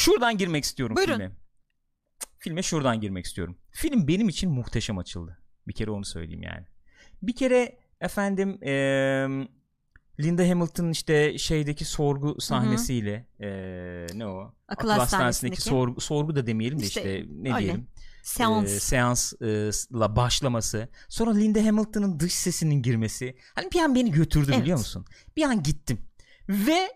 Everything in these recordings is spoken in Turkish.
Şuradan girmek istiyorum Buyurun. filme. Filme şuradan girmek istiyorum. Film benim için muhteşem açıldı. Bir kere onu söyleyeyim yani. Bir kere efendim eee, Linda Hamilton'ın işte şeydeki sorgu sahnesiyle eee, ne o? Akıl hastanesindeki. sorgu, sorgu da demeyelim de İşte işte, ne öyle. diyelim? Seans. e, seansla başlaması. Sonra Linda Hamilton'ın dış sesinin girmesi. Hani bir an beni götürdü Evet. biliyor musun? Bir an gittim. Ve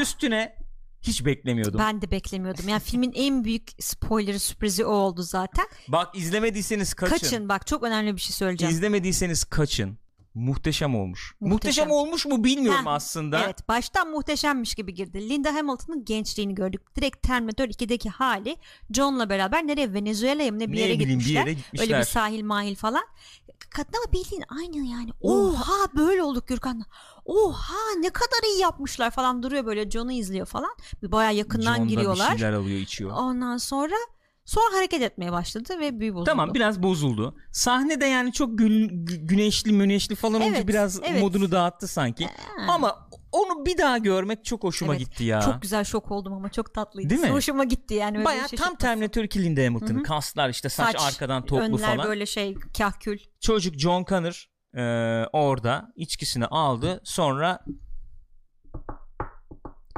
üstüne hiç beklemiyordum. Ben de beklemiyordum. Yani filmin en büyük spoilerı sürprizi o oldu zaten. Bak izlemediyseniz kaçın. Kaçın bak çok önemli bir şey söyleyeceğim. İzlemediyseniz kaçın. Muhteşem olmuş. Muhteşem, Muhteşem. olmuş mu bilmiyorum Heh, aslında. Evet baştan muhteşemmiş gibi girdi. Linda Hamilton'ın gençliğini gördük. Direkt Terminator 2'deki hali John'la beraber nereye Venezuela'ya mı ne bir Ne yere bileyim, bir gitmişler. yere gitmişler. Öyle bir sahil mahil falan. Kadın ama bildiğin aynı yani. Oha böyle olduk Gürkan. Oha ne kadar iyi yapmışlar falan duruyor böyle John'u izliyor falan. Bir bayağı yakından John da giriyorlar. bir şeyler alıyor içiyor. Ondan sonra sonra hareket etmeye başladı ve büyü bozuldu. Tamam biraz bozuldu. Sahnede yani çok gül, gü- güneşli müneşli falan olunca Evet, biraz evet. modunu dağıttı sanki. Ama onu bir daha görmek çok hoşuma Evet, gitti ya. Çok güzel şok oldum ama çok tatlıydı. Değil mi? Hoşuma gitti yani. öyle Baya şey tam. Terminator 2 Linda Hamilton'ın kaslar işte saç, arkadan toplu önler falan. böyle şey kahkül. Çocuk John Connor e, orada içkisini aldı sonra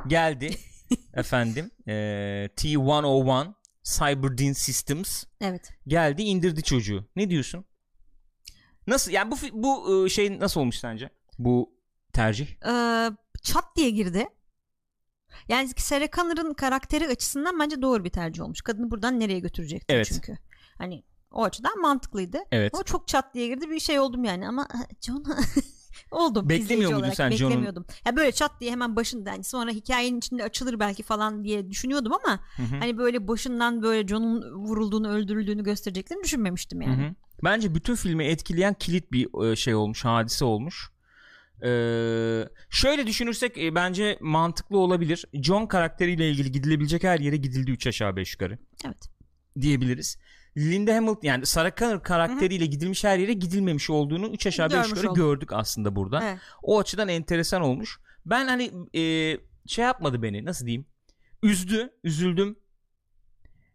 geldi efendim e, T101 Cyberdin Systems Evet. geldi indirdi çocuğu. Ne diyorsun? Nasıl yani bu bu e, şey nasıl olmuş sence? Bu tercih? Ee, çat diye girdi. Yani Sarah Connor'ın karakteri açısından bence doğru bir tercih olmuş. Kadını buradan nereye götürecekti Evet. çünkü. Hani o açıdan mantıklıydı. Evet. Ama çok çat diye girdi bir şey oldum yani ama John oldum. Beklemiyor muydun sen John'un- Beklemiyordum. Ya böyle çat diye hemen başında yani sonra hikayenin içinde açılır belki falan diye düşünüyordum ama Hı hı. hani böyle başından böyle John'un vurulduğunu öldürüldüğünü göstereceklerini düşünmemiştim yani. hı. Bence bütün filmi etkileyen kilit bir e, şey olmuş, hadise olmuş. Ee, şöyle düşünürsek e, bence mantıklı olabilir. John karakteriyle ilgili gidilebilecek her yere gidildi 3 aşağı 5 yukarı Evet. diyebiliriz. Linda Hamilton yani Sarah Connor karakteriyle gidilmiş her yere gidilmemiş olduğunu 3 aşağı 5 Görmüş yukarı gördük aslında burada. Evet. O açıdan enteresan olmuş. Ben hani e, şey yapmadı beni nasıl diyeyim? Üzdü, üzüldüm.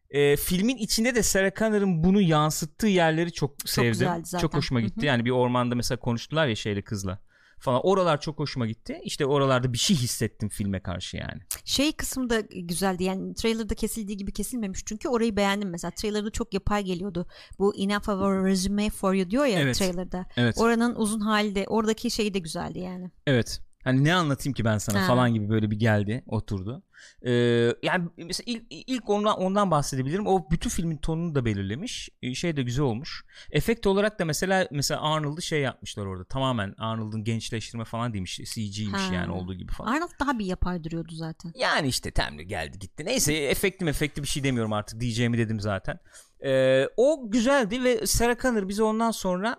E, filmin içinde de Sarah Connor'ın bunu yansıttığı yerleri çok sevdim. güzeldi zaten. Çok hoşuma gitti. hı. Yani bir ormanda mesela konuştular ya şeyle kızla falan. Oralar çok hoşuma gitti. İşte oralarda bir şey hissettim filme karşı yani. Şey kısmı da güzeldi yani trailerda kesildiği gibi kesilmemiş çünkü orayı beğendim mesela trailerda çok yapay geliyordu bu enough of a resume for you diyor ya Evet. trailerda Evet. oranın uzun hali de oradaki şey de güzeldi yani Evet. Hani ne anlatayım ki ben sana Ha. falan gibi böyle bir geldi, oturdu. Ee, yani mesela ilk, ilk ondan ondan bahsedebilirim. O bütün filmin tonunu da belirlemiş. Ee, Şey de güzel olmuş. Efekt olarak da mesela mesela Arnold'u şey yapmışlar orada. Tamamen Arnold'un gençleştirme falan demiş. CG'ymiş Ha. yani olduğu gibi falan. Arnold daha bir yapay duruyordu zaten Yani işte temli geldi gitti. Neyse efekti efekti bir şey demiyorum artık. Diyeceğimi dedim zaten. Ee, o güzeldi ve Sarah Connor bize ondan sonra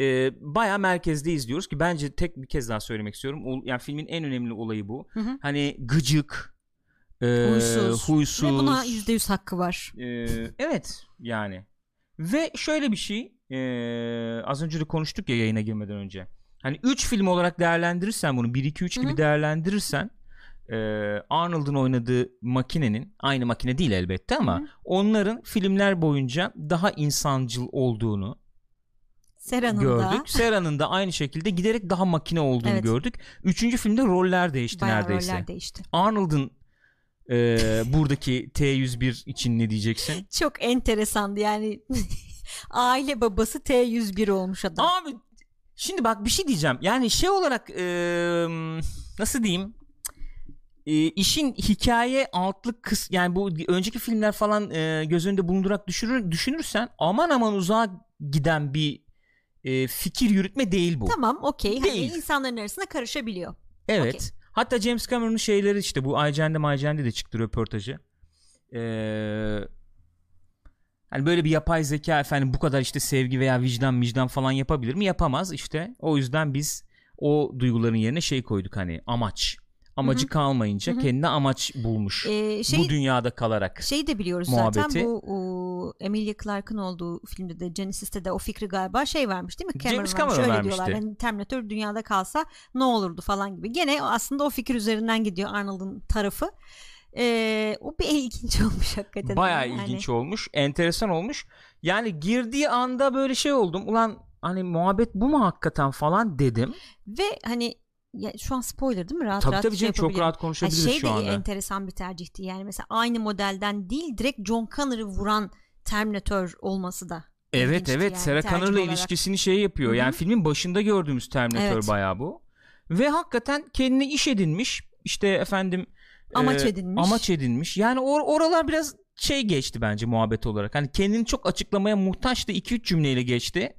e, baya merkezde izliyoruz ki bence tek bir kez daha söylemek istiyorum. O, yani filmin en önemli olayı bu. Hı hı. Hani gıcık, e, huysuz. huysuz. ve buna yüzde yüz hakkı var e, evet yani. Ve şöyle bir şey e, az önce de konuştuk ya yayına girmeden önce. Hani 3 film olarak değerlendirirsen bunu 1-2-3 Hı gibi hı. değerlendirirsen e, Arnold'un oynadığı makinenin aynı makine değil elbette ama Hı hı. onların filmler boyunca daha insancıl olduğunu Sera'nın da gördük. Sera'nın da aynı şekilde giderek daha makine olduğunu Evet. gördük. Üçüncü filmde roller değişti bayağı neredeyse. roller değişti Arnold'un e, buradaki T101 için ne diyeceksin? çok enteresandı yani aile babası T101 olmuş adam Abi şimdi bak bir şey diyeceğim. Yani şey olarak e, nasıl diyeyim? E, işin hikaye altlık kıs yani bu önceki filmler falan e, göz önünde bulundurarak düşünür, düşünürsen aman aman uzağa giden bir e, fikir yürütme değil bu. tamam okey hani insanların arasında karışabiliyor Evet. Okey. Hatta James Cameron'ın şeyleri işte bu Aycen'de Maycen'de de çıktı röportajı. Ee, hani böyle bir yapay zeka efendim bu kadar işte sevgi veya vicdan vicdan falan yapabilir mi? Yapamaz işte. O yüzden biz o duyguların yerine şey koyduk hani amaç. Amacı Hı hı. kalmayınca Hı hı. kendine amaç bulmuş. Ee, şey, bu dünyada kalarak. Şey de biliyoruz muhabbeti. zaten bu o, Emilia Clarke'ın olduğu filmde de Genesis'te de o fikri galiba şey vermiş değil mi? Cameron James vermiş. Cameron Öyle vermişti. diyorlar. Hani Terminator dünyada kalsa ne olurdu falan gibi. Gene aslında o fikir üzerinden gidiyor Arnold'un tarafı. Ee, o bir ilginç olmuş hakikaten. Bayağı yani. ilginç olmuş. Enteresan olmuş. Yani girdiği anda böyle şey oldum. Ulan hani muhabbet bu mu hakikaten falan dedim. Ve hani ya şu an spoiler değil mi? Rahat tabii rahat tabii şey canım çok rahat Ha, konuşabiliriz şey şu de anda. enteresan bir tercihti. Yani mesela aynı modelden değil direkt John Connor'ı vuran Terminator olması da Evet evet yani, Sarah Connor'la ilişkisini şey yapıyor. Hı hı. Yani filmin başında gördüğümüz Terminator Evet. bayağı bu. Ve hakikaten kendine iş edinmiş. İşte efendim Amaç e, edinmiş. Amaç edinmiş. Yani or- oralar biraz şey geçti bence muhabbet olarak. Hani kendini çok açıklamaya muhtaçtı. 2-3 cümleyle geçti.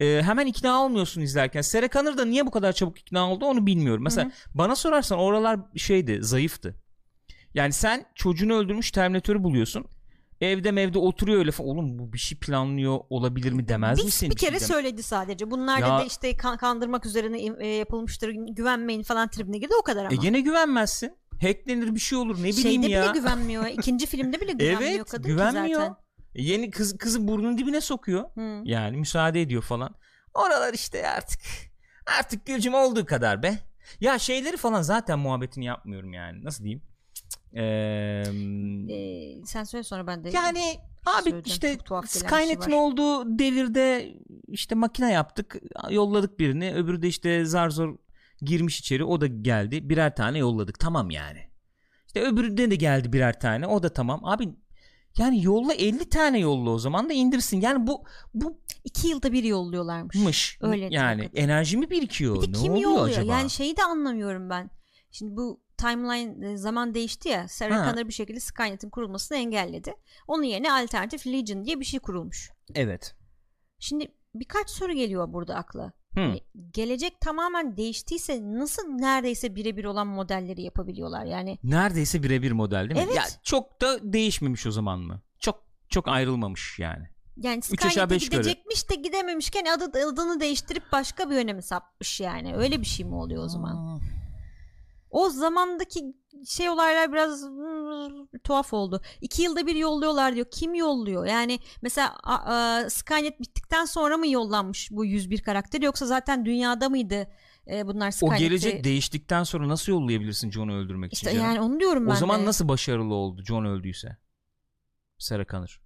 E, hemen ikna olmuyorsun izlerken. Sarah Connor da niye bu kadar çabuk ikna oldu onu bilmiyorum. Mesela Hı bana sorarsan oralar şeydi zayıftı. Yani sen çocuğunu öldürmüş Terminator'ı buluyorsun. Evde mevde oturuyor öyle falan. Oğlum bu bir şey planlıyor olabilir mi demez bir, misin? bir kere şey söyledi sadece. Bunlar Ya- dedi işte kan- kandırmak üzerine e, yapılmıştır. Güvenmeyin falan tribine girdi o kadar ama. E gene güvenmezsin. Hacklenir bir şey olur ne bileyim Şeyde ya. bile güvenmiyor. İkinci filmde bile güvenmiyor evet kadın ki güvenmiyor. zaten. Yeni kız kızı burnunun dibine sokuyor. Hı. Yani müsaade ediyor falan. Oralar işte artık artık Gülcüm olduğu kadar be. Ya şeyleri falan zaten muhabbetini yapmıyorum yani. Nasıl diyeyim? Eee, Ee, sen söyle sonra ben de yani abi işte şey Skynet'in var. olduğu devirde işte makine yaptık. Yolladık birini. Öbürü de işte zar zor girmiş içeri. O da geldi. Birer tane yolladık. Tamam yani. İşte öbüründen de geldi birer tane. O da tamam. Abi yani yolla 50 tane yolla o zaman da indirsin. Yani bu bu İki yılda bir yolluyorlarmış. mış. Öyle yani hakikaten. enerji mi birikiyor? Bir de ne kim oluyor yolluyor? acaba? Yani şeyi de anlamıyorum ben. Şimdi bu timeline e, zaman değişti ya. Sarah. Connor bir şekilde Skynet'in kurulmasını engelledi. Onun yerine alternatif Legion diye bir şey kurulmuş. Evet. Şimdi birkaç soru geliyor burada akla. Hani gelecek tamamen değiştiyse nasıl neredeyse birebir olan modelleri yapabiliyorlar? Yani Neredeyse birebir model değil mi? Evet. Ya çok da değişmemiş o zaman mı? Çok çok ayrılmamış yani. yani Skynet'e gidecekmiş de gidememişken adı, adını değiştirip başka bir yöne mi sapmış yani? Öyle bir şey mi oluyor o zaman? O zamandaki şey olaylar biraz tuhaf oldu. İki yılda bir yolluyorlar diyor. Kim yolluyor? Yani mesela a, a, Skynet bittikten sonra mı yollanmış bu 101 karakter yoksa zaten dünyada mıydı e, bunlar O Skynet'i? gelecek değiştikten sonra nasıl yollayabilirsin John'u öldürmek için? İşte yani onu diyorum ben o zaman de. nasıl başarılı oldu John öldüyse? Sarah Connor.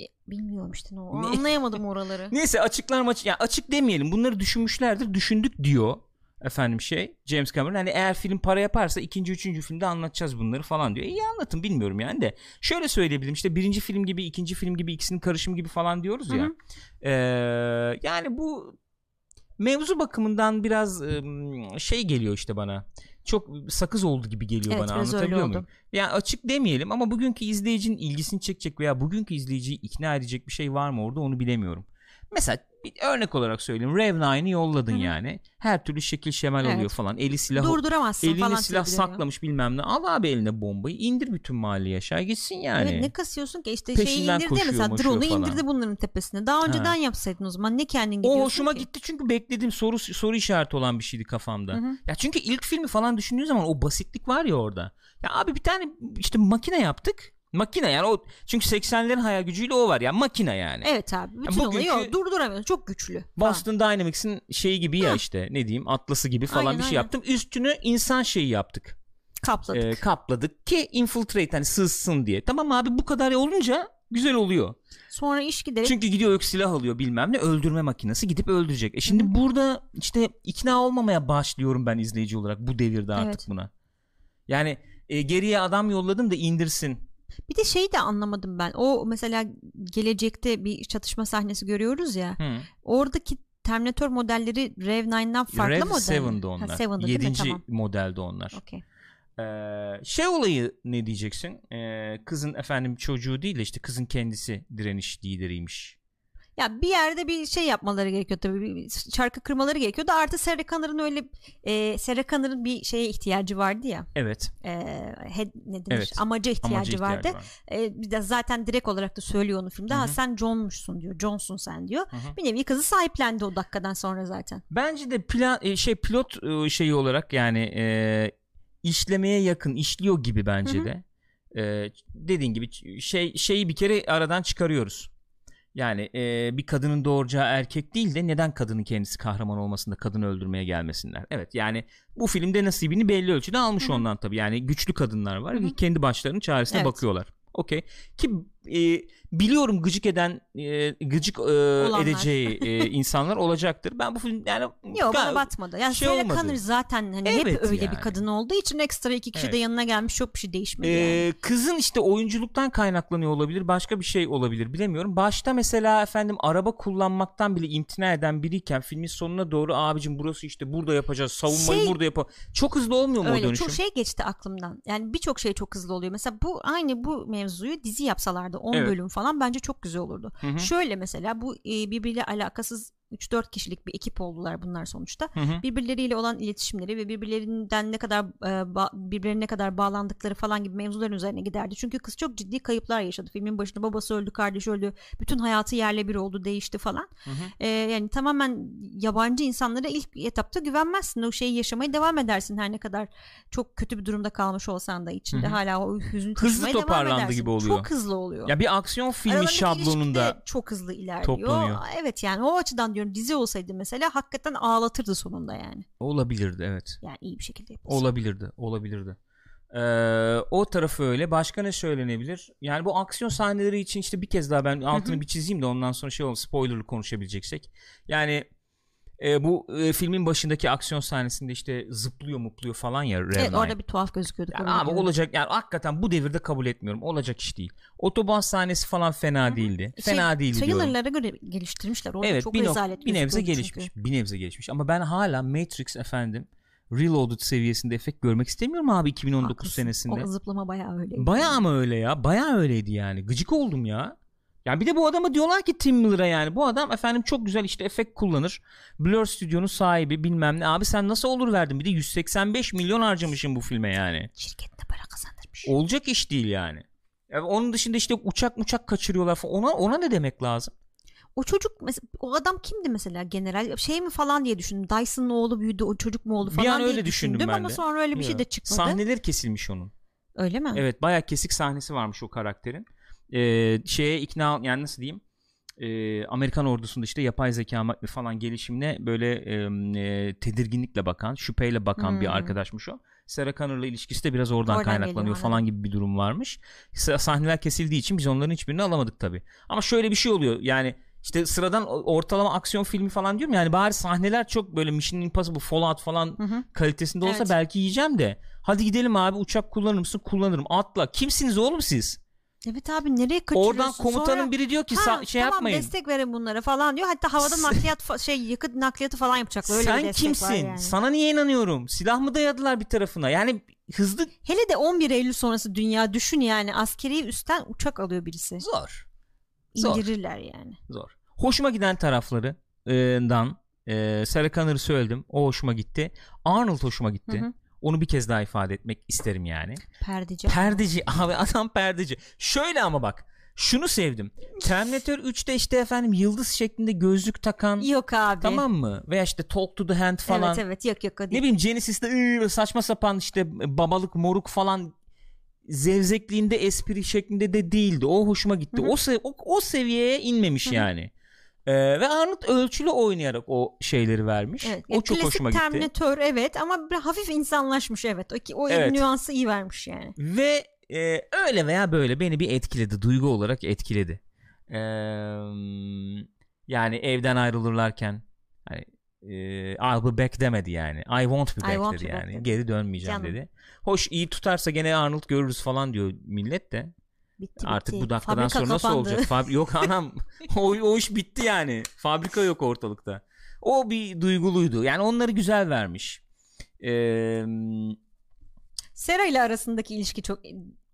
E, Bilmiyorum işte ne o. Ne? Anlayamadım oraları. Neyse açıklar maç yani açık demeyelim. Bunları düşünmüşlerdir. Düşündük diyor efendim şey James Cameron hani eğer film para yaparsa ikinci üçüncü filmde anlatacağız bunları falan diyor. İyi anlatın bilmiyorum yani de şöyle söyleyebilirim işte birinci film gibi ikinci film gibi ikisinin karışımı gibi falan diyoruz ya. Hı hı. Ee, yani bu mevzu bakımından biraz şey geliyor işte bana. Çok sakız oldu gibi geliyor Evet, bana anlatabiliyor muyum? Yani açık demeyelim ama bugünkü izleyicinin ilgisini çekecek veya bugünkü izleyiciyi ikna edecek bir şey var mı orada onu bilemiyorum. Mesela bir örnek olarak söyleyeyim. Rev 9'ı yolladın Hı hı. yani. Her türlü şekil şemal Evet. oluyor falan. Eli silah Durduramazsın elini falan. silah saklamış bilmem ne. Al abi eline bombayı indir bütün mahalleyi aşağı gitsin yani. Evet, ne kasıyorsun ki işte şeyi Peşinden indirdi ya mesela koşuyor, drone'u indirdi bunların tepesine. Daha önceden yapsaydın o zaman ne kendin gidiyorsun O hoşuma ki? gitti çünkü beklediğim soru soru işareti olan bir şeydi kafamda. Hı hı. Ya çünkü ilk filmi falan düşündüğün zaman o basitlik var ya orada. Ya abi bir tane işte makine yaptık. Makine yani o çünkü 80'lerin hayal gücüyle o var ya makine yani. Evet abi bütün bugünkü- olayı o durduramıyorsun çok güçlü. Boston Dynamics'in şeyi gibi ya işte ne diyeyim atlası gibi falan Aynen, bir şey aynen. yaptım. Üstünü insan şeyi yaptık. kapladık. Ee, kapladık ki infiltrate hani sızsın diye. Tamam abi bu kadar olunca güzel oluyor. Sonra iş giderek Çünkü gidiyor yok silah alıyor bilmem ne öldürme makinesi gidip öldürecek. E şimdi burada işte ikna olmamaya başlıyorum ben izleyici olarak bu devirde artık Evet. buna. Yani e, geriye adam yolladım da indirsin. Bir de şeyi de anlamadım ben. O mesela gelecekte bir çatışma sahnesi görüyoruz ya. Hı. Oradaki Terminator modelleri Rev 9'dan farklı Rev model. 7'de Ha, onlar. 7'de değil mi? 7. Tamam. modelde onlar. Okey. Ee, şey olayı ne diyeceksin? Ee, kızın efendim çocuğu değil de işte kızın kendisi direniş lideriymiş. Ya bir yerde bir şey yapmaları gerekiyor tabii. Bir çarkı kırmaları gerekiyor da artı Connor'ın öyle e, Connor'ın bir şeye ihtiyacı vardı ya. Evet. E, head, ne denir? Evet. Amaca ihtiyacı, Amacı ihtiyacı vardı. var. E, bir de zaten direkt olarak da söylüyor onu filmde. Hı Ha sen John'muşsun diyor. John'sun sen diyor. Hı hı. Bir nevi kızı sahiplendi o dakikadan sonra zaten. Bence de plan e, şey pilot e, şeyi olarak yani e, işlemeye yakın işliyor gibi bence Hı hı. de. E, dediğin gibi şey şeyi bir kere aradan çıkarıyoruz. Yani e, bir kadının doğuracağı erkek değil de neden kadının kendisi kahraman olmasında kadını öldürmeye gelmesinler. Evet yani bu filmde nasibini belli ölçüde almış Hı hı. ondan tabii. Yani güçlü kadınlar var Hı hı. ve kendi başlarının çaresine Evet. bakıyorlar. Okey. Ki e, biliyorum gıcık eden e, gıcık e, edeceği e, insanlar olacaktır. Ben bu film yani Yok bana batmadı. Yani şey Sarah. Connor zaten hani Evet hep öyle yani. bir kadın olduğu için ekstra iki kişi Evet. de yanına gelmiş çok bir şey değişmedi Ee, yani. kızın işte oyunculuktan kaynaklanıyor olabilir başka bir şey olabilir bilemiyorum başta mesela efendim araba kullanmaktan bile imtina eden biriyken filmin sonuna doğru abicim burası işte burada yapacağız savunmayı Şey- burada yapalım çok hızlı olmuyor mu o Öyle dönüşüm çok şey geçti aklımdan. Yani birçok şey çok hızlı oluyor. Mesela bu aynı bu mevzuyu dizi yapsalardı 10 Evet. bölüm falan bence çok güzel olurdu. Hı hı. Şöyle mesela bu e, birbiriyle alakasız 3-4 kişilik bir ekip oldular bunlar sonuçta. Hı hı. birbirleriyle olan iletişimleri ve birbirlerinden ne kadar e, birbirlerine ne kadar bağlandıkları falan gibi mevzuların üzerine giderdi. Çünkü kız çok ciddi kayıplar yaşadı. Filmin başında babası öldü, kardeşi öldü. Bütün hayatı yerle bir oldu, değişti falan. Hı hı. E, yani tamamen yabancı insanlara ilk etapta güvenmezsin. O şeyi yaşamaya devam edersin her ne kadar çok kötü bir durumda kalmış olsan da içinde Hı hı. hala o hüzün Hızlı toparlandı gibi oluyor. Çok hızlı oluyor. ya bir aksiyon filmi Aralarındaki şablonunda çok hızlı ilerliyor. toplanıyor. Evet yani o açıdan diyorum dizi olsaydı mesela hakikaten ağlatırdı sonunda yani. olabilirdi evet. Yani iyi bir şekilde yapılsa. olabilirdi olabilirdi. Ee, o tarafı öyle. Başka ne söylenebilir? Yani bu aksiyon sahneleri için işte bir kez daha ben altını bir çizeyim de ondan sonra şey olur spoilerlı konuşabileceksek. Yani e, bu e, filmin başındaki aksiyon sahnesinde işte zıplıyor mupluyor falan ya Rev Evet orada bir tuhaf gözüküyordu. Yani abi olacak yani hakikaten bu devirde kabul etmiyorum. Olacak iş değil. Otoban sahnesi falan fena değildi. Şey, Fena değildi diyorum. Trailerlara göre geliştirmişler. Orada Evet çok bir, rezalet bir nebze gelişmiş. çünkü. Bir nebze gelişmiş. Ama ben hala Matrix efendim Reloaded seviyesinde efekt görmek istemiyorum abi 2019 Haklısın. senesinde. O zıplama bayağı öyleydi. Bayağı mı öyle ya? Bayağı öyleydi yani. Gıcık oldum ya. Ya bir de bu adama diyorlar ki Tim Miller'a yani bu adam efendim çok güzel işte efekt kullanır. Blur Stüdyo'nun sahibi bilmem ne. Abi sen nasıl olur verdin? Bir de 185 milyon harcamışsın bu filme yani. Şirket de para kazandırmış. Olacak iş değil yani. Ya onun dışında işte uçak uçak kaçırıyorlar falan. Ona ona ne demek lazım? O çocuk o adam kimdi mesela general şey mi falan diye düşündüm. Dyson'ın oğlu büyüdü o çocuk mu oldu Bir falan an diye öyle düşündüm ben ama de. sonra öyle bir şey de çıkmadı. Sahneleri kesilmiş onun. Öyle mi? Evet bayağı kesik sahnesi varmış o karakterin. Ee, şeye ikna yani nasıl diyeyim? Ee, Amerikan ordusunda işte yapay zeka falan gelişimine böyle e, e, tedirginlikle bakan, şüpheyle bakan Hmm. bir arkadaşmış o. Sarah Connor'la ilişkisi de biraz oradan, Oradan kaynaklanıyor falan gibi bir durum varmış. Sa- Sahneler kesildiği için biz onların hiçbirini alamadık tabii. Ama şöyle bir şey oluyor. Yani işte sıradan ortalama aksiyon filmi falan diyorum yani bari sahneler çok böyle Mission Impossible Fallout falan Hı hı. kalitesinde olsa Evet. belki yiyeceğim de. Hadi gidelim abi uçak kullanır mısın? Kullanırım. Atla. Kimsiniz oğlum siz? Evet abi nereye kaçırıyorsun? Oradan komutanın Sonra- biri diyor ki Ha, "Sa- şey tamam, yapmayın. destek verin bunlara falan diyor. Hatta havada nakliyat şey yakıt nakliyatı falan yapacaklar. Öyle Sen kimsin? yani. Sana niye inanıyorum? Silah mı dayadılar bir tarafına? Yani hızlı Hele de 11 Eylül sonrası dünya düşün yani askeri üstten uçak alıyor birisi. zor. Zor. İndirirler yani. Zor. Hoşuma giden taraflarından e, Sarah Connor'ı söyledim. O hoşuma gitti. Arnold hoşuma gitti. Hı hı. Onu bir kez daha ifade etmek isterim yani. Perdeci. Perdeci abi adam perdeci. Şöyle ama bak şunu sevdim. Terminator 3'te işte efendim yıldız şeklinde gözlük takan Yok abi. tamam mı? Veya işte Talk to the Hand falan. Evet evet yok yok o Ne bileyim Genesis'te ıı, saçma sapan işte babalık moruk falan zevzekliğinde espri şeklinde de değildi. O hoşuma gitti. Hı hı. O, se- o o seviyeye inmemiş Hı hı. yani. Ee, ve Arnold ölçülü oynayarak o şeyleri vermiş. Evet, o çok hoşuma gitti. Terminator evet ama bir hafif insanlaşmış evet. O, o Evet. nüansı iyi vermiş yani. Ve e, öyle veya böyle beni bir etkiledi. Duygu olarak etkiledi. Ee, yani evden ayrılırlarken hani e, I'll be back demedi yani. I won't be I back won't dedi be back yani. dedi. Geri dönmeyeceğim Canım. dedi. Hoş iyi tutarsa gene Arnold görürüz falan diyor millet de. Bitti, Artık bitti. bu dakikadan Fabrika sonra nasıl kapandı. olacak? Fabri- yok anam o, o iş bitti yani. Fabrika yok ortalıkta. O bir duyguluydu. Yani onları güzel vermiş. Ee, Sera ile arasındaki ilişki çok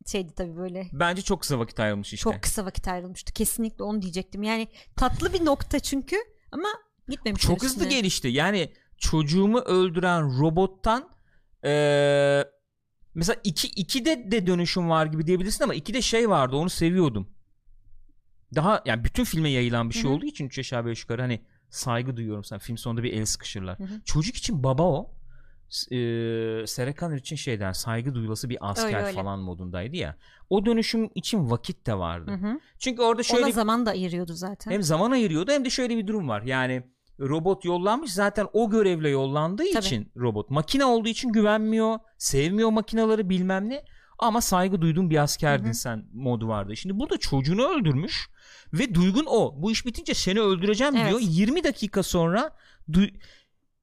şeydi tabii böyle. bence çok kısa vakit ayrılmış işte. Çok kısa vakit ayrılmıştı. Kesinlikle onu diyecektim. Yani tatlı bir nokta çünkü ama gitmemiş. Çok hızlı gelişti. Yani çocuğumu öldüren robottan eee mesela 2 iki, de de dönüşüm var gibi diyebilirsin ama 2'de şey vardı onu seviyordum. Daha yani bütün filme yayılan bir şey Hı hı. olduğu için 3 aşağı 5 yukarı hani saygı duyuyorum sen film sonunda bir el sıkışırlar. Hı hı. Çocuk için baba o. S- E, Sarah Connor için şeyden saygı duyulası bir asker Öyle, öyle. falan modundaydı ya. O dönüşüm için vakit de vardı. Hı hı. Çünkü orada şöyle Ona zaman da ayırıyordu zaten. hem zaman ayırıyordu hem de şöyle bir durum var. Yani robot yollanmış zaten o görevle yollandığı Tabii. için robot makine olduğu için güvenmiyor, sevmiyor makinaları bilmem ne. Ama saygı duyduğun bir askerdin Hı hı. sen modu vardı. Şimdi burada çocuğunu öldürmüş ve duygun o. Bu iş bitince seni öldüreceğim Evet. diyor. 20 dakika sonra du-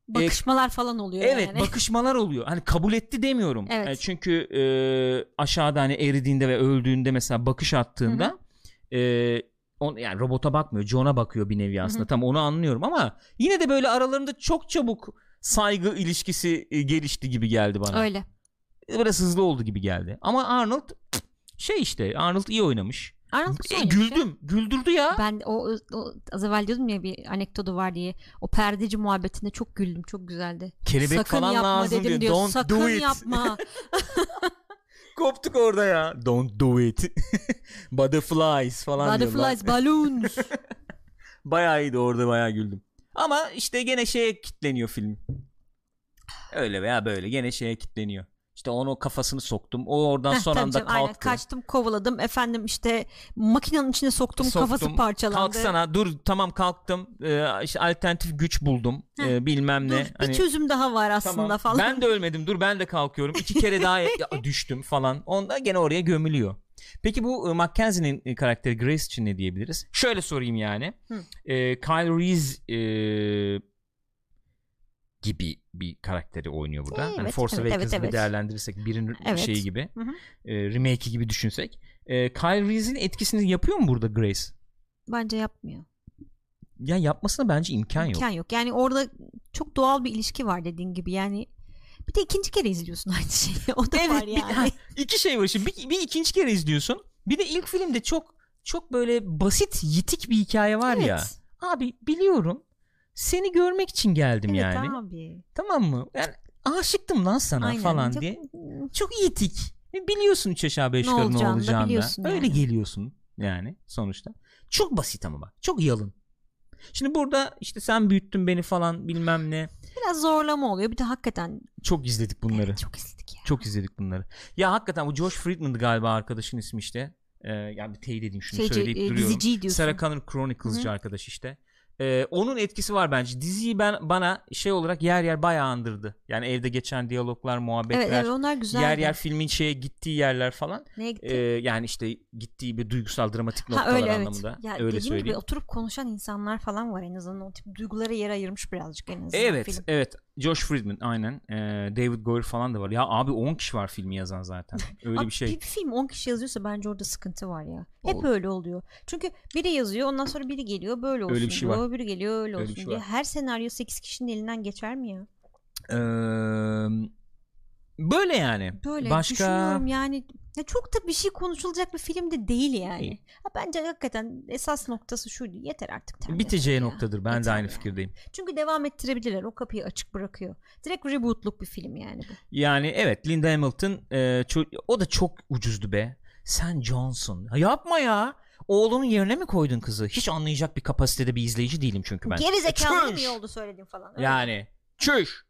Bakışmalar falan oluyor Evet yani. bakışmalar oluyor. Hani kabul etti demiyorum. Evet. Yani çünkü e, aşağıda hani eridiğinde ve öldüğünde mesela bakış attığında e, on, yani robota bakmıyor. John'a bakıyor bir nevi aslında. Tam onu anlıyorum ama yine de böyle aralarında çok çabuk saygı ilişkisi e, gelişti gibi geldi bana. Öyle. Biraz hızlı oldu gibi geldi. Ama Arnold şey işte Arnold iyi oynamış. Arnold E, oynamış ya. güldüm. Güldürdü ya. Ben o, o az evvel diyordum ya bir anekdotu var diye. O perdeci muhabbetinde çok güldüm. Çok güzeldi. Kelebek Sakın falan yapma lazım dedim diyor. diyor. Don't Sakın do it. yapma. Koptuk orada ya. Don't do it. Butterflies falan. Butterflies, balloons. Bayağı iyiydi orada bayağı güldüm. Ama işte gene şeye kitleniyor film. Öyle veya böyle gene şeye kitleniyor. İşte onu kafasını soktum. O oradan Heh, son anda canım, aynen. kalktı. Kaçtım kovaladım efendim işte makinenin içine soktum, kafası Soktum. parçalandı. Kalksana dur tamam kalktım. Ee, işte alternatif güç buldum. Heh, Ee, bilmem Dur ne. bir Hani, çözüm daha var aslında tamam, falan. Ben de ölmedim dur ben de kalkıyorum. İki kere daha düştüm falan. Onda gene oraya gömülüyor. Peki bu e, Mackenzie'nin e, karakteri Grace için ne diyebiliriz? Şöyle sorayım yani. Hı. E, Kyle Reese e, gibi bir karakteri oynuyor burada. Evet, hani Force evet, Awakens evet, evet. değerlendirirsek birinin Evet. şeyi gibi. Hı hı. E, remake'i gibi düşünsek. E, Kyle Reese'in etkisini yapıyor mu burada Grace? Bence yapmıyor. Ya yapmasına bence imkan yok. İmkan yok. Yani orada çok doğal bir ilişki var dediğin gibi. Yani bir de ikinci kere izliyorsun aynı şeyi. O da var bir- yani. ha, iki şey var şimdi. Bir, bir ikinci kere izliyorsun. Bir de ilk filmde çok çok böyle basit yitik bir hikaye var ya. Evet. Abi biliyorum. Seni görmek için geldim Evet yani. abi. Tamam mı? Yani aşıktım lan sana Aynen. falan Çok- diye. Çok yitik. E, Biliyorsun 3 aşağı 5 Ne yukarı ne olacağını da olacağını. da. biliyorsun Öyle yani. geliyorsun yani sonuçta. Çok basit ama bak. Çok yalın. Şimdi burada işte sen büyüttün beni falan bilmem ne. Biraz zorlama oluyor. Bir de hakikaten Çok izledik bunları. Evet, çok izledik ya. Çok izledik bunları. Ya hakikaten bu Josh Friedman'dı galiba arkadaşın ismi işte. Ee, yani bir teyit edeyim şunu Şeyci, söyleyip e, duruyorum. Sarah Connor Chronicles'cı arkadaş işte. Ee, onun etkisi var bence. Diziyi ben bana şey olarak yer yer bayağı andırdı. Yani evde geçen diyaloglar, muhabbetler. Evet, evet onlar güzel. yer yer filmin şeye gittiği yerler falan. Neye gitti? Ee, yani işte gittiği bir duygusal dramatik ha noktalar öyle evet. anlamında. Ya öyle söyleyeyim. gibi oturup konuşan insanlar falan var en azından. O tip duygulara yer ayırmış birazcık en azından Evet, film. evet. Josh Friedman aynen. Ee, David Goyer falan da var. Ya abi 10 kişi var filmi yazan zaten. Öyle Abi bir şey. Bir film 10 kişi yazıyorsa bence orada sıkıntı var ya. Hep Ol- öyle oluyor. Çünkü biri yazıyor ondan sonra biri geliyor böyle olsun Öyle bir şey diyor. var. Biri geliyor öyle Öyle olsun şey var. Her senaryo 8 kişinin elinden geçer mi ya? Ee, böyle yani. Böyle Başka düşünüyorum yani. Ya çok da bir şey konuşulacak bir film de değil yani. Ha, bence hakikaten esas noktası şuydu. Yeter artık. Terminator biteceği ya. noktadır. Ben de Yeter aynı ya. fikirdeyim. Çünkü devam ettirebilirler. O kapıyı açık bırakıyor. Direkt rebootluk bir film yani bu. Yani evet Linda Hamilton e, ço- o da çok ucuzdu be. Sen Johnson. Ya yapma ya. Oğlunun yerine mi koydun kızı? Hiç anlayacak bir kapasitede bir izleyici değilim çünkü ben. Geri zekalı E, çüş! iyi oldu söylediğim falan. Öyle. Yani çüş.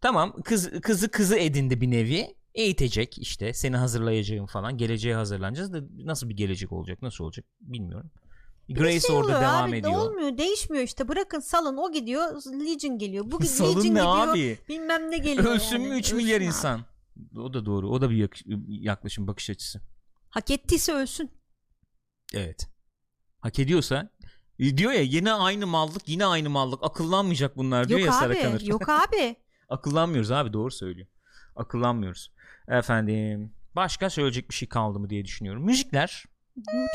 Tamam kız kızı kızı edindi bir nevi. Eğitecek işte seni hazırlayacağım falan. Geleceğe hazırlanacağız da nasıl bir gelecek olacak nasıl olacak bilmiyorum. Grace şey orada devam abi, ediyor. Olmuyor değişmiyor işte bırakın salın o gidiyor Legion geliyor. Bu Salın Legion ne gidiyor abi? bilmem ne geliyor. Ölsün yani. mü 3 Ölsün milyar abi. insan? O da doğru. O da bir yak- yaklaşım bakış açısı. Hak ettiyse ölsün. Evet. Hak ediyorsa diyor ya yine aynı mallık yine aynı mallık akıllanmayacak bunlar diyor Yok ya abi yok abi. Akıllanmıyoruz abi doğru söylüyor. Akıllanmıyoruz. Efendim başka söyleyecek bir şey kaldı mı diye düşünüyorum. Müzikler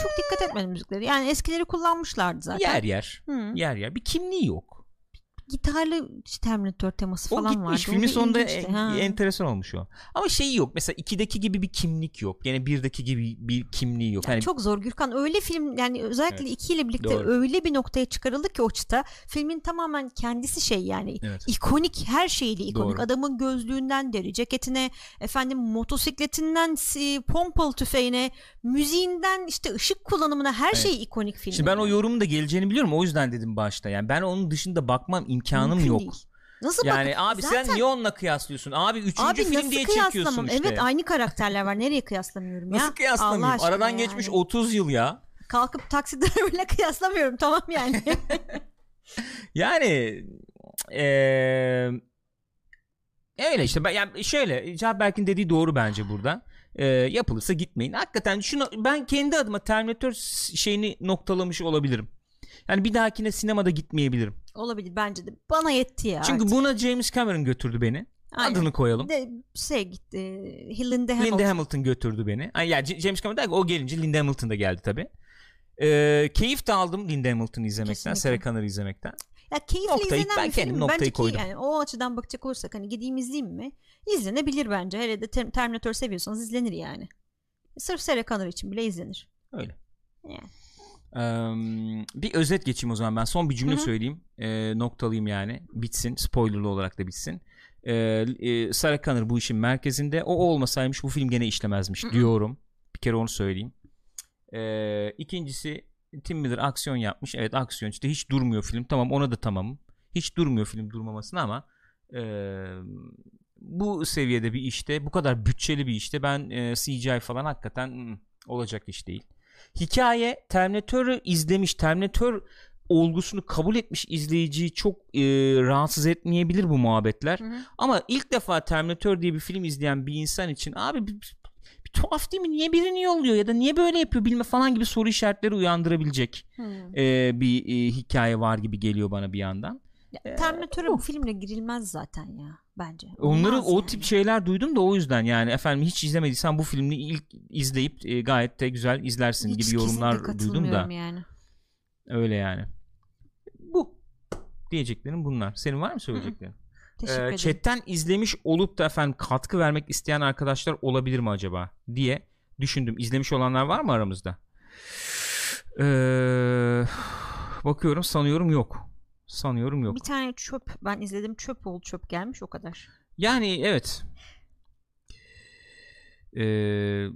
Çok dikkat etmedim müzikleri. Yani eskileri kullanmışlardı zaten. yer yer Hı. yer yer bir kimliği yok. Gitarlı Terminator teması O falan gitmiş vardı. O filmin bir sonunda ilginçti. en- Ha. enteresan olmuş o. Ama şeyi yok mesela 2'deki gibi bir kimlik yok. Yine 1'deki gibi bir kimliği yok. Yani Hani çok zor Gürkan öyle film yani özellikle Evet. iki ile birlikte Doğru. öyle bir noktaya çıkarıldı ki o çıta filmin tamamen kendisi şey yani Evet. ikonik her şeyle ikonik Doğru. adamın gözlüğünden deri ceketine efendim motosikletinden si- pompalı tüfeğine müziğinden işte ışık kullanımına her Evet. şey ikonik film. Şimdi ben o yorumun da geleceğini biliyorum o yüzden dedim başta. Yani ben onun dışında bakmam imkanım Mümkün yok. değil. Nasıl Yani bak- abi Zaten- sen niye onunla kıyaslıyorsun? Abi üçüncü Abi film nasıl diye çekiyorsun işte. Evet aynı karakterler var. Nereye kıyaslamıyorum ya? Nasıl aşkına Aradan yani. geçmiş 30 yıl ya. Kalkıp taksi driver'la kıyaslamıyorum tamam yani. Yani eee öyle işte ben yani şöyle Cevap Berk'in dediği doğru bence burada. Eee, yapılırsa gitmeyin. Hakikaten şunu ben kendi adıma Terminator şeyini noktalamış olabilirim. Yani bir dahakine sinemada gitmeyebilirim. Olabilir bence de. Bana yetti ya. Çünkü artık. buna James Cameron götürdü beni. Aynen. Adını koyalım. de şey gitti. Linda Hamilton. Linda Hamilton götürdü beni. Ay, ya C- James Cameron der o gelince Linda Hamilton da geldi tabi. keyif de aldım Linda Hamilton'ı izlemekten, Kesinlikle. Sarah Connor'ı izlemekten. Ya keyifli Noktayı- izlenen ben bir film. noktayı Bence koydum. Ki, yani o açıdan bakacak olursak hani gideyim izleyeyim mi? İzlenebilir bence. Hele de Ter- Terminator seviyorsanız izlenir yani. Sırf Sarah Connor için bile izlenir. Öyle. Yani. Bir özet geçeyim o zaman ben. Son bir cümle Hı hı. söyleyeyim. Eee, noktalayayım yani. Bitsin. Spoilerlı olarak da bitsin. Eee, e, Sarah Connor bu işin merkezinde. O olmasaymış bu film gene işlemezmiş Hı hı. diyorum. Bir kere onu söyleyeyim. Eee ikincisi Tim Miller aksiyon yapmış. Evet aksiyon işte hiç durmuyor film. Tamam ona da tamamım. Hiç durmuyor film durmamasına ama eee, bu seviyede bir işte bu kadar bütçeli bir işte ben eee, CGI falan hakikaten hmm, olacak iş değil. Hikaye Terminator'ı izlemiş Terminator olgusunu kabul etmiş izleyiciyi çok eee, rahatsız etmeyebilir bu muhabbetler. Hı hı. Ama ilk defa Terminator diye bir film izleyen bir insan için abi bir, bir- bir tuhaf değil mi? Niye birini yolluyor ya da niye böyle yapıyor bilme falan gibi soru işaretleri uyandırabilecek eee, bir eee, hikaye var gibi geliyor bana bir yandan. Ya, Terminator'a bu filmle girilmez zaten ya bence. Onları Olmaz o yani. tip şeyler duydum da o yüzden yani efendim hiç izlemediysen bu filmi ilk izleyip e, gayet de güzel izlersin Hiç gibi yorumlar duydum da yani. öyle yani. Bu diyeceklerim bunlar. Senin var mı söyleyeceklerin? Ee, chatten izlemiş olup da efendim katkı vermek isteyen arkadaşlar olabilir mi acaba diye düşündüm. İzlemiş olanlar var mı aramızda? Ee, bakıyorum sanıyorum yok. Sanıyorum yok. Bir tane çöp ben izledim çöp oldu çöp gelmiş o kadar. Yani evet. Ee,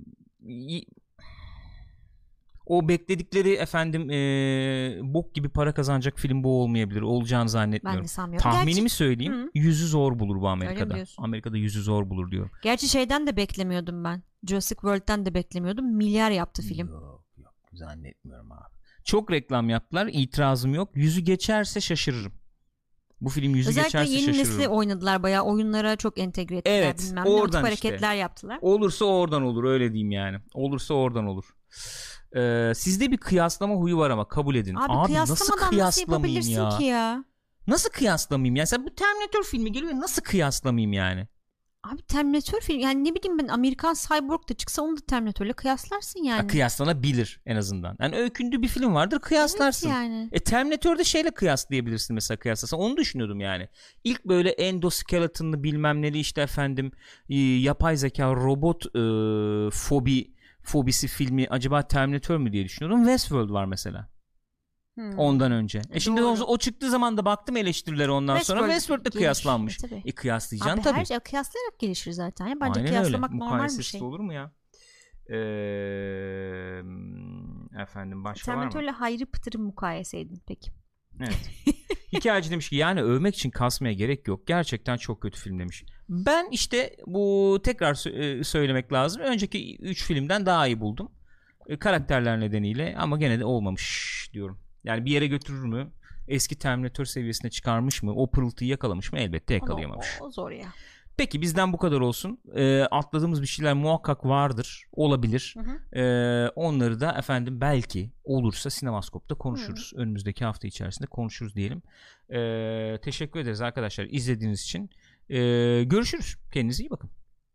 o bekledikleri efendim ee, bok gibi para kazanacak film bu olmayabilir. Olacağını Ben zannetmiyorum. de sanmıyorum. Tahminimi Gerçi, söyleyeyim. Hı. Yüzü zor bulur bu Amerika'da. Amerika'da yüzü zor bulur diyor. gerçi şeyden de beklemiyordum ben. Jurassic World'den de beklemiyordum. Milyar yaptı film. Yok yok zannetmiyorum abi. Çok reklam yaptılar. itirazım yok. Yüzü geçerse şaşırırım. Bu film yüzü Özellikle geçerse yeni şaşırırım. nesli oynadılar bayağı oyunlara çok entegre ettiler Evet, bilmem ne. Oradan tip işte. hareketler yaptılar. Olursa oradan olur öyle diyeyim yani. Olursa oradan olur. Ee, sizde bir kıyaslama huyu var ama kabul edin. Abi, Abi, nasıl nasıl kıyaslamayayım yapabilirsin ya? ki ya? Nasıl kıyaslamayayım ya? Sen bu Terminator filmi geliyor nasıl kıyaslamayayım yani? Abi Terminator film yani ne bileyim ben Amerikan Cyborg da çıksa onu da Terminator'la kıyaslarsın yani. Ya, kıyaslanabilir en azından. Yani öykündü bir film vardır kıyaslarsın. Evet yani. E Terminator'da şeyle kıyaslayabilirsin mesela kıyaslasan. Onu düşünüyordum yani. İlk böyle endoskeletonlu bilmem neli işte efendim e, yapay zeka robot e, fobi fobisi filmi acaba Terminator mü diye düşünüyordum. Westworld var mesela. Hmm. Ondan önce. E şimdi o, Doğru. o çıktığı zaman da baktım eleştirilere ondan sonra Westworld Westworld'da gelişir, kıyaslanmış. e, tabii. E kıyaslayacaksın Abi tabii. her şey kıyaslayarak gelişir zaten. Ya. Bence Aynen kıyaslamak öyle. normal bir şey. olur mu ya? Ee, efendim başka var mı? Terminator'la Hayri Pıtır'ı mukayese edin peki. Evet. Hikayeci demiş ki yani övmek için kasmaya gerek yok. Gerçekten çok kötü film demiş. Ben işte bu tekrar e, söylemek lazım. Önceki 3 filmden daha iyi buldum. E, karakterler nedeniyle ama gene de olmamış diyorum. Yani bir yere götürür mü? Eski Terminator seviyesine çıkarmış mı? O pırıltıyı yakalamış mı? Elbette Ama yakalayamamış. O, o zor ya. Peki bizden bu kadar olsun. E, atladığımız bir şeyler muhakkak vardır. Olabilir. Hı hı. Ee, onları da efendim belki olursa Sinemaskop'ta konuşuruz. Önümüzdeki hafta içerisinde konuşuruz diyelim. Ee, teşekkür ederiz arkadaşlar izlediğiniz için. Ee, görüşürüz. Kendinize iyi bakın.